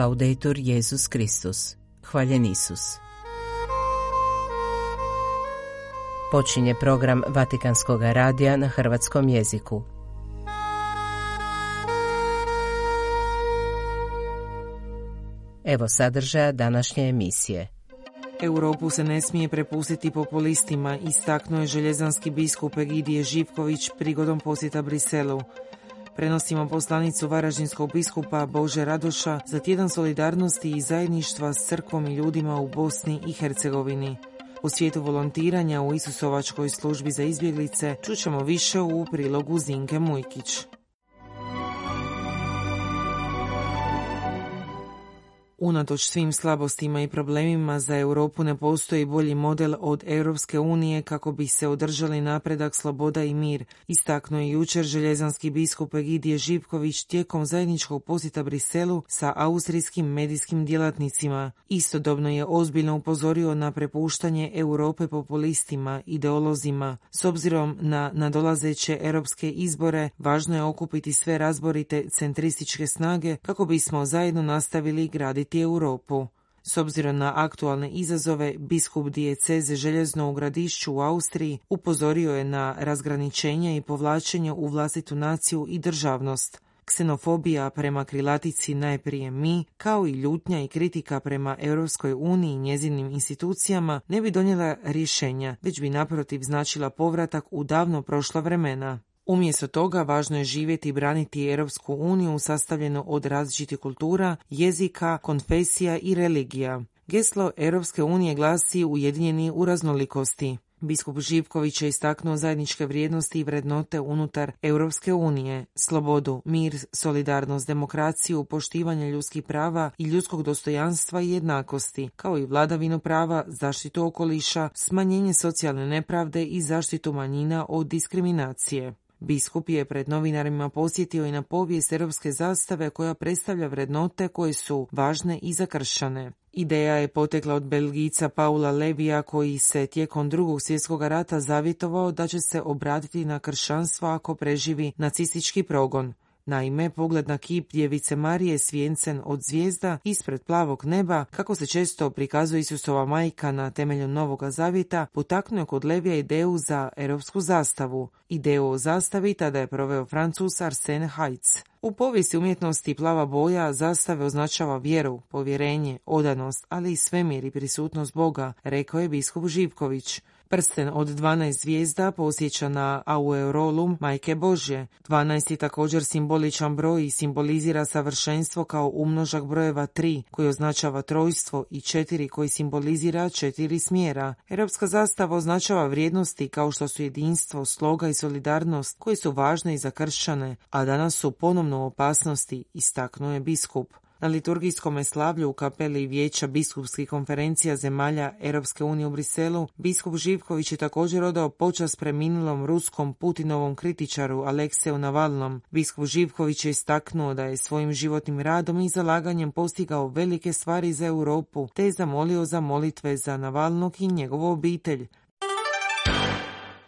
Laudetur Jezus Kristus. Hvaljen Isus. Počinje program Vatikanskog radija na hrvatskom jeziku. Evo sadržaja današnje emisije. Europu se ne smije prepustiti populistima, istaknuo je željezanski biskup Egidije Živković prigodom posjeta Briselu. Prenosimo poslanicu Varaždinskog biskupa Bože Radoša za tjedan solidarnosti i zajedništva s crkvom i ljudima u Bosni i Hercegovini. U svijetu volontiranja u Isusovačkoj službi za izbjeglice čućemo više u prilogu Zinke Mujkić. Unatoč svim slabostima i problemima za Europu ne postoji bolji model od Europske unije kako bi se održali napredak, sloboda i mir, istaknuo je jučer željezanski biskup Egidije Živković tijekom zajedničkog posjeta Briselu sa austrijskim medijskim djelatnicima. Istodobno je ozbiljno upozorio na prepuštanje Europe populistima, ideolozima. S obzirom na nadolazeće europske izbore, važno je okupiti sve razborite centrističke snage kako bismo zajedno nastavili graditi Europu. S obzirom na aktualne izazove, biskup dijeceze Željezno u gradišću u Austriji upozorio je na razgraničenje i povlačenje u vlastitu naciju i državnost. Ksenofobija prema krilatici najprije mi, kao i ljutnja i kritika prema Europskoj uniji i njezinim institucijama ne bi donijela rješenja, već bi naprotiv značila povratak u davno prošla vremena. Umjesto toga važno je živjeti i braniti Europsku uniju sastavljenu od različitih kultura, jezika, konfesija i religija. Geslo Europske unije glasi ujedinjeni u raznolikosti. Biskup Živković je istaknuo zajedničke vrijednosti i vrednote unutar Europske unije, slobodu, mir, solidarnost, demokraciju, poštivanje ljudskih prava i ljudskog dostojanstva i jednakosti, kao i vladavinu prava, zaštitu okoliša, smanjenje socijalne nepravde i zaštitu manjina od diskriminacije. Biskup je pred novinarima posjetio i na povijest europske zastave koja predstavlja vrednote koje su važne i zakršane. Ideja je potekla od Belgica Paula Levija koji se tijekom drugog svjetskog rata zavjetovao da će se obratiti na kršćanstvo ako preživi nacistički progon. Naime, pogled na kip djevice Marije svijencen od zvijezda ispred plavog neba, kako se često prikazuje Isusova majka na temelju Novoga zavjeta, potaknuo kod Levija ideju za europsku zastavu. Ideju o zastavi tada je proveo Francus Arsene Heitz. U povijesti umjetnosti plava boja zastave označava vjeru, povjerenje, odanost, ali i svemir i prisutnost Boga, rekao je biskup Živković. Prsten od 12 zvijezda posjeća na Aureolum Majke Božje. 12 je također simboličan broj i simbolizira savršenstvo kao umnožak brojeva 3 koji označava trojstvo i 4 koji simbolizira četiri smjera. Europska zastava označava vrijednosti kao što su jedinstvo, sloga i solidarnost koji su važne i za kršćane, a danas su ponovno u opasnosti, istaknuo je biskup. Na liturgijskom slavlju u kapeli Vijeća biskupskih konferencija zemalja Europske unije u Briselu, biskup Živković je također odao počas preminulom ruskom Putinovom kritičaru Alekseju Navalnom. Biskup Živković je istaknuo da je svojim životnim radom i zalaganjem postigao velike stvari za Europu, te je zamolio za molitve za Navalnog i njegovu obitelj.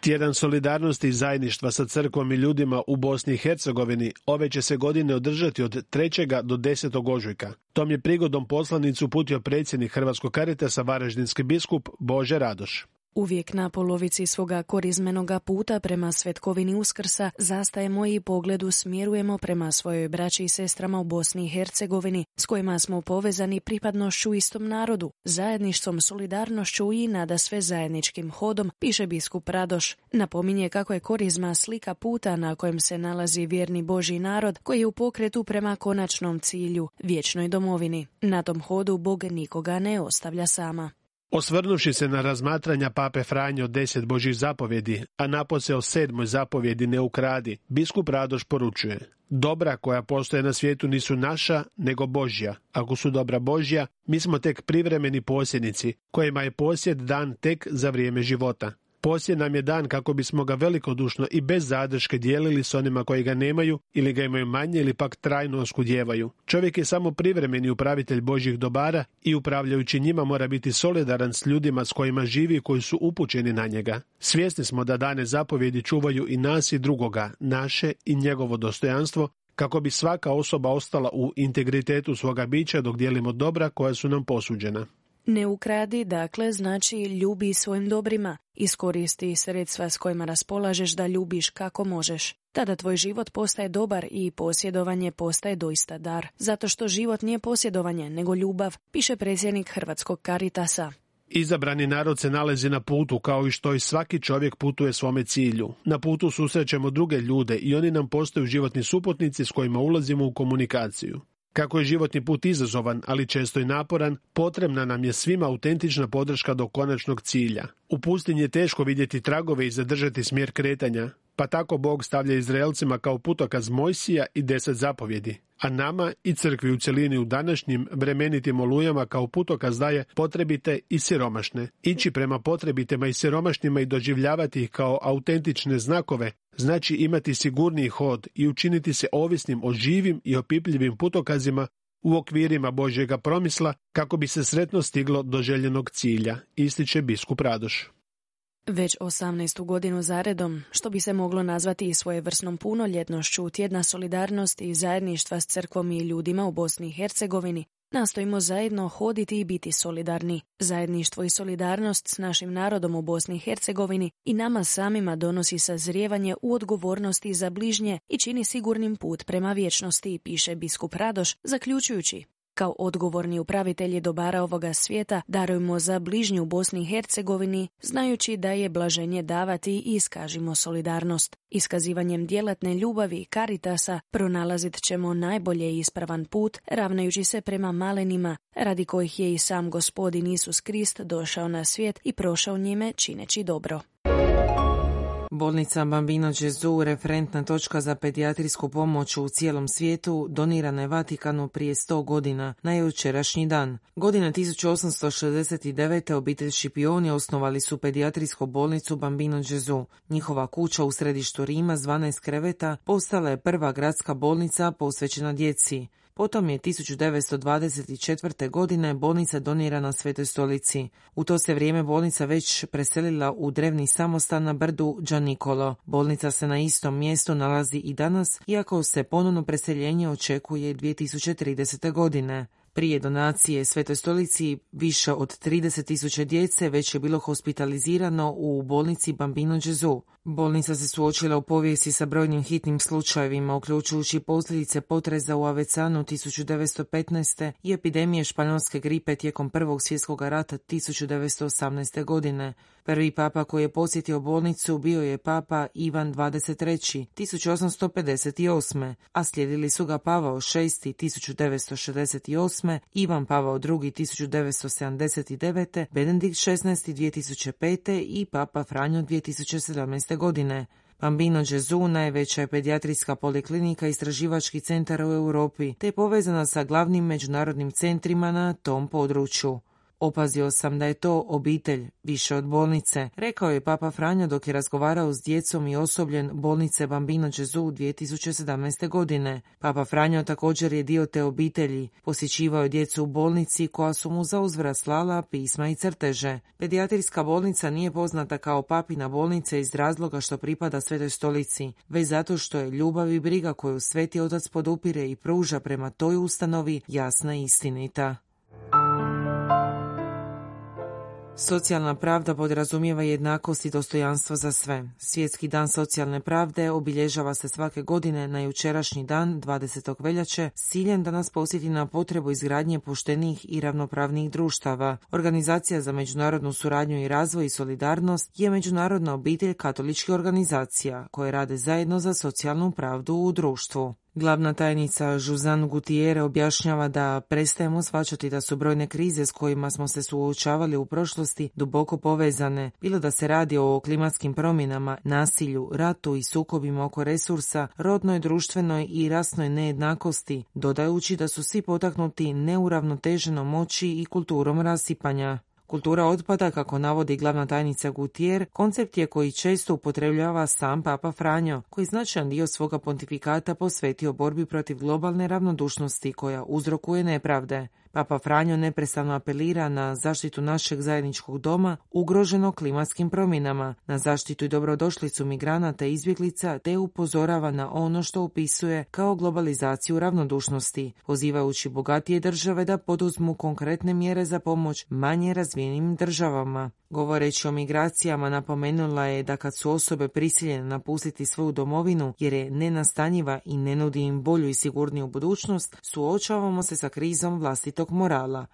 Tjedan solidarnosti i zajedništva sa crkvom i ljudima u Bosni i Hercegovini ove će se godine održati od 3. do 10. ožujka. Tom je prigodom poslanicu putio predsjednik Hrvatskog karitasa Varaždinski biskup Bože Radoš. Uvijek na polovici svoga korizmenoga puta prema svetkovini Uskrsa zastajemo i pogledu smjerujemo prema svojoj braći i sestrama u Bosni i Hercegovini s kojima smo povezani pripadnošću istom narodu, zajedništvom, solidarnošću i nada sve zajedničkim hodom, piše biskup Radoš. Napominje kako je korizma slika puta na kojem se nalazi vjerni Boži narod koji je u pokretu prema konačnom cilju, vječnoj domovini. Na tom hodu Bog nikoga ne ostavlja sama. Osvrnuši se na razmatranja pape Franje od deset božih zapovjedi, a napose o sedmoj zapovjedi ne ukradi, biskup Radoš poručuje Dobra koja postoje na svijetu nisu naša, nego Božja. Ako su dobra Božja, mi smo tek privremeni posjednici, kojima je posjed dan tek za vrijeme života. Poslije nam je dan kako bismo ga velikodušno i bez zadrške dijelili s onima koji ga nemaju ili ga imaju manje ili pak trajno oskudjevaju. Čovjek je samo privremeni upravitelj Božjih dobara i upravljajući njima mora biti solidaran s ljudima s kojima živi i koji su upućeni na njega. Svjesni smo da dane zapovjedi čuvaju i nas i drugoga, naše i njegovo dostojanstvo, kako bi svaka osoba ostala u integritetu svoga bića dok dijelimo dobra koja su nam posuđena. Ne ukradi, dakle, znači ljubi svojim dobrima. Iskoristi sredstva s kojima raspolažeš da ljubiš kako možeš. Tada tvoj život postaje dobar i posjedovanje postaje doista dar. Zato što život nije posjedovanje, nego ljubav, piše predsjednik Hrvatskog Karitasa. Izabrani narod se nalazi na putu kao i što i svaki čovjek putuje svome cilju. Na putu susrećemo druge ljude i oni nam postaju životni suputnici s kojima ulazimo u komunikaciju. Kako je životni put izazovan, ali često i naporan, potrebna nam je svima autentična podrška do konačnog cilja. U pustinji je teško vidjeti tragove i zadržati smjer kretanja, pa tako Bog stavlja Izraelcima kao putokaz Mojsija i deset zapovjedi, a nama i crkvi u cjelini u današnjim bremenitim olujama kao putokaz daje potrebite i siromašne. Ići prema potrebitima i siromašnima i doživljavati ih kao autentične znakove znači imati sigurniji hod i učiniti se ovisnim o živim i opipljivim putokazima u okvirima Božjega promisla kako bi se sretno stiglo do željenog cilja, ističe biskup Radoš. Već 18. godinu zaredom, što bi se moglo nazvati i svojevrsnom punoljetnošću tjedna solidarnosti i zajedništva s crkvom i ljudima u Bosni i Hercegovini, nastojimo zajedno hoditi i biti solidarni. Zajedništvo i solidarnost s našim narodom u Bosni i Hercegovini i nama samima donosi sazrijevanje u odgovornosti za bližnje i čini sigurnim put prema vječnosti, piše biskup Radoš, zaključujući kao odgovorni upravitelji dobara ovoga svijeta darujmo za bližnju Bosni i Hercegovini, znajući da je blaženje davati i iskažimo solidarnost. Iskazivanjem djelatne ljubavi i karitasa pronalazit ćemo najbolje ispravan put, ravnajući se prema malenima, radi kojih je i sam gospodin Isus Krist došao na svijet i prošao njime čineći dobro. Bolnica Bambino Gesù, referentna točka za pedijatrijsku pomoć u cijelom svijetu, donirana je Vatikanu prije 100 godina, na jučerašnji dan. Godine 1869. obitelj Šipioni osnovali su pedijatrijsku bolnicu Bambino Gesù. Njihova kuća u središtu Rima s 12 kreveta postala je prva gradska bolnica posvećena djeci. Potom je 1924. godine bolnica donirana Svetoj stolici. U to se vrijeme bolnica već preselila u drevni samostan na brdu Gianicolo. Bolnica se na istom mjestu nalazi i danas, iako se ponovno preseljenje očekuje 2030. godine. Prije donacije Svetoj stolici više od 30.000 djece već je bilo hospitalizirano u bolnici Bambino Gesù. Bolnica se suočila u povijesti sa brojnim hitnim slučajevima, uključujući posljedice potreza u Avecanu 1915. i epidemije španjolske gripe tijekom Prvog svjetskog rata 1918. godine. Prvi papa koji je posjetio bolnicu bio je papa Ivan XXIII 1858. a slijedili su ga Pavao VI 1968. Ivan Pavao II 1979. Benedikt XVI 2005. i papa Franjo 2017. godine. Bambino Gesù najveća je pedijatrijska poliklinika istraživački centar u Europi, te je povezana sa glavnim međunarodnim centrima na tom području. Opazio sam da je to obitelj, više od bolnice, rekao je Papa Franjo dok je razgovarao s djecom i osobljen bolnice Bambino Gesù 2017. godine. Papa Franjo također je dio te obitelji, posjećivao je djecu u bolnici koja su mu za uzvrat slala pisma i crteže. Pedijatrijska bolnica nije poznata kao papina bolnica iz razloga što pripada Svetoj stolici, već zato što je ljubav i briga koju Sveti Otac podupire i pruža prema toj ustanovi jasna i istinita. Socijalna pravda podrazumijeva jednakost i dostojanstvo za sve. Svjetski dan socijalne pravde obilježava se svake godine na jučerašnji dan 20. veljače s ciljem da nas posjeti na potrebu izgradnje poštenih i ravnopravnih društava. Organizacija za međunarodnu suradnju i razvoj i solidarnost je međunarodna obitelj katoličkih organizacija koje rade zajedno za socijalnu pravdu u društvu. Glavna tajnica Žuzan Gutijere objašnjava da prestajemo svačati da su brojne krize s kojima smo se suočavali u prošlosti duboko povezane, bilo da se radi o klimatskim promjenama, nasilju, ratu i sukobima oko resursa, rodnoj, društvenoj i rasnoj nejednakosti, dodajući da su svi potaknuti neuravnoteženom moći i kulturom rasipanja. Kultura otpada, kako navodi glavna tajnica Gutier, koncept je koji često upotrebljava sam Papa Franjo, koji značajan dio svoga pontifikata posvetio borbi protiv globalne ravnodušnosti koja uzrokuje nepravde. Papa Franjo neprestano apelira na zaštitu našeg zajedničkog doma ugroženo klimatskim promjenama, na zaštitu i dobrodošlicu migranata i izbjeglica te upozorava na ono što upisuje kao globalizaciju ravnodušnosti, pozivajući bogatije države da poduzmu konkretne mjere za pomoć manje razvijenim državama. Govoreći o migracijama napomenula je da kad su osobe prisiljene napustiti svoju domovinu jer je nenastanjiva i ne nudi im bolju i sigurniju budućnost, suočavamo se sa krizom vlastitog morala.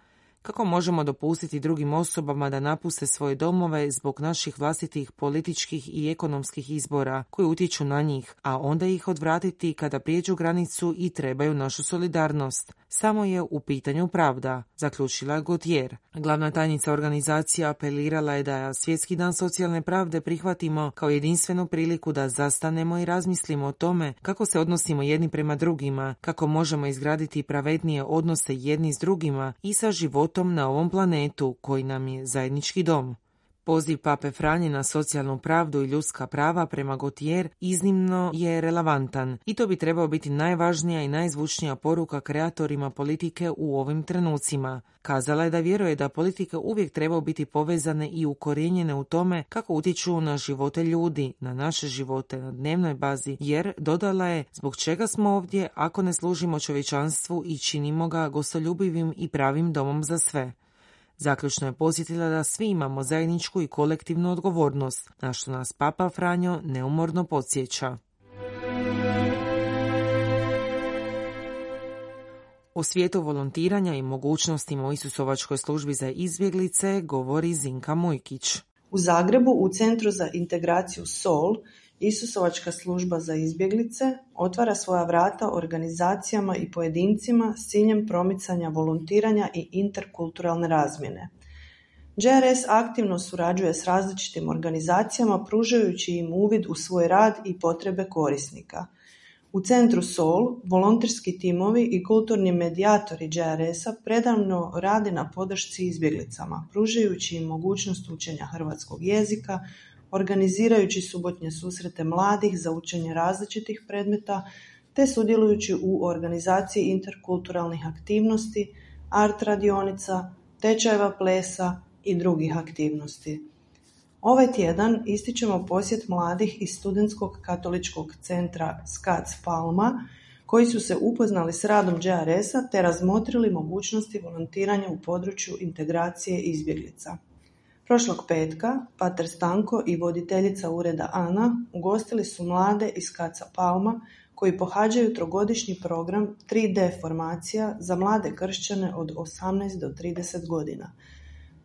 Kako možemo dopustiti drugim osobama da napuste svoje domove zbog naših vlastitih političkih i ekonomskih izbora koji utječu na njih, a onda ih odvratiti kada prijeđu granicu i trebaju našu solidarnost? Samo je u pitanju pravda, zaključila je Gautier. Glavna tajnica organizacije apelirala je da Svjetski dan socijalne pravde prihvatimo kao jedinstvenu priliku da zastanemo i razmislimo o tome kako se odnosimo jedni prema drugima, kako možemo izgraditi pravednije odnose jedni s drugima i sa životom na ovom planetu koji nam je zajednički dom. Poziv Pape Franje na socijalnu pravdu i ljudska prava prema Gautier iznimno je relevantan i to bi trebao biti najvažnija i najzvučnija poruka kreatorima politike u ovim trenucima. Kazala je da vjeruje da politike uvijek trebaju biti povezane i ukorijenjene u tome kako utječu na živote ljudi, na naše živote na dnevnoj bazi, jer dodala je zbog čega smo ovdje ako ne služimo čovječanstvu i činimo ga gostoljubivim i pravim domom za sve. Zaključno je posjetila da svi imamo zajedničku i kolektivnu odgovornost, na što nas Papa Franjo neumorno podsjeća. O svijetu volontiranja i mogućnostima u Isusovačkoj službi za izbjeglice govori Zinka Mujkić. U Zagrebu u Centru za integraciju SOL Isusovačka služba za izbjeglice otvara svoja vrata organizacijama i pojedincima s ciljem promicanja volontiranja i interkulturalne razmjene. JRS aktivno surađuje s različitim organizacijama pružajući im uvid u svoj rad i potrebe korisnika. U centru SOL volonterski timovi i kulturni medijatori JRS-a predavno rade na podršci izbjeglicama, pružajući im mogućnost učenja hrvatskog jezika, organizirajući subotnje susrete mladih za učenje različitih predmeta te sudjelujući u organizaciji interkulturalnih aktivnosti, art radionica, tečajeva plesa i drugih aktivnosti. Ovaj tjedan ističemo posjet mladih iz Studentskog katoličkog centra SKAC Palma koji su se upoznali s radom JRS-a te razmotrili mogućnosti volontiranja u području integracije izbjeglica. Prošlog petka pater Stanko i voditeljica ureda Ana ugostili su mlade iz Kaca Palma koji pohađaju trogodišnji program 3D formacija za mlade kršćane od 18 do 30 godina.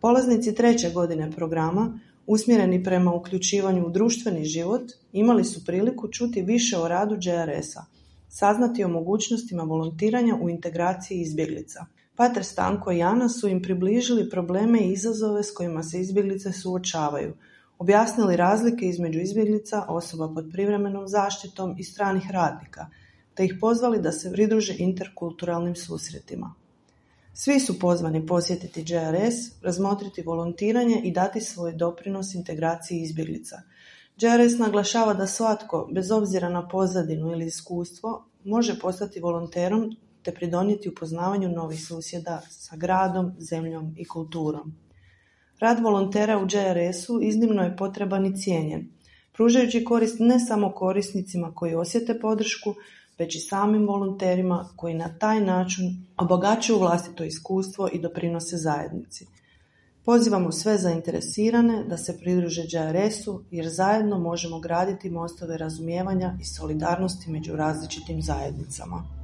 Polaznici treće godine programa, usmjereni prema uključivanju u društveni život, imali su priliku čuti više o radu JRS-a, saznati o mogućnostima volontiranja u integraciji izbjeglica. Pater Stanko i Ana su im približili probleme i izazove s kojima se izbjeglice suočavaju, objasnili razlike između izbjeglica, osoba pod privremenom zaštitom i stranih radnika, te ih pozvali da se pridruže interkulturalnim susretima. Svi su pozvani posjetiti JRS, razmotriti volontiranje i dati svoj doprinos integraciji izbjeglica. JRS naglašava da svatko, bez obzira na pozadinu ili iskustvo, može postati volonterom te pridonijeti upoznavanju novih susjeda sa gradom, zemljom i kulturom. Rad volontera u JRS-u iznimno je potreban i cijenjen, pružajući korist ne samo korisnicima koji osjete podršku, već i samim volonterima koji na taj način obogaćuju vlastito iskustvo i doprinose zajednici. Pozivamo sve zainteresirane da se pridruže JRS-u jer zajedno možemo graditi mostove razumijevanja i solidarnosti među različitim zajednicama.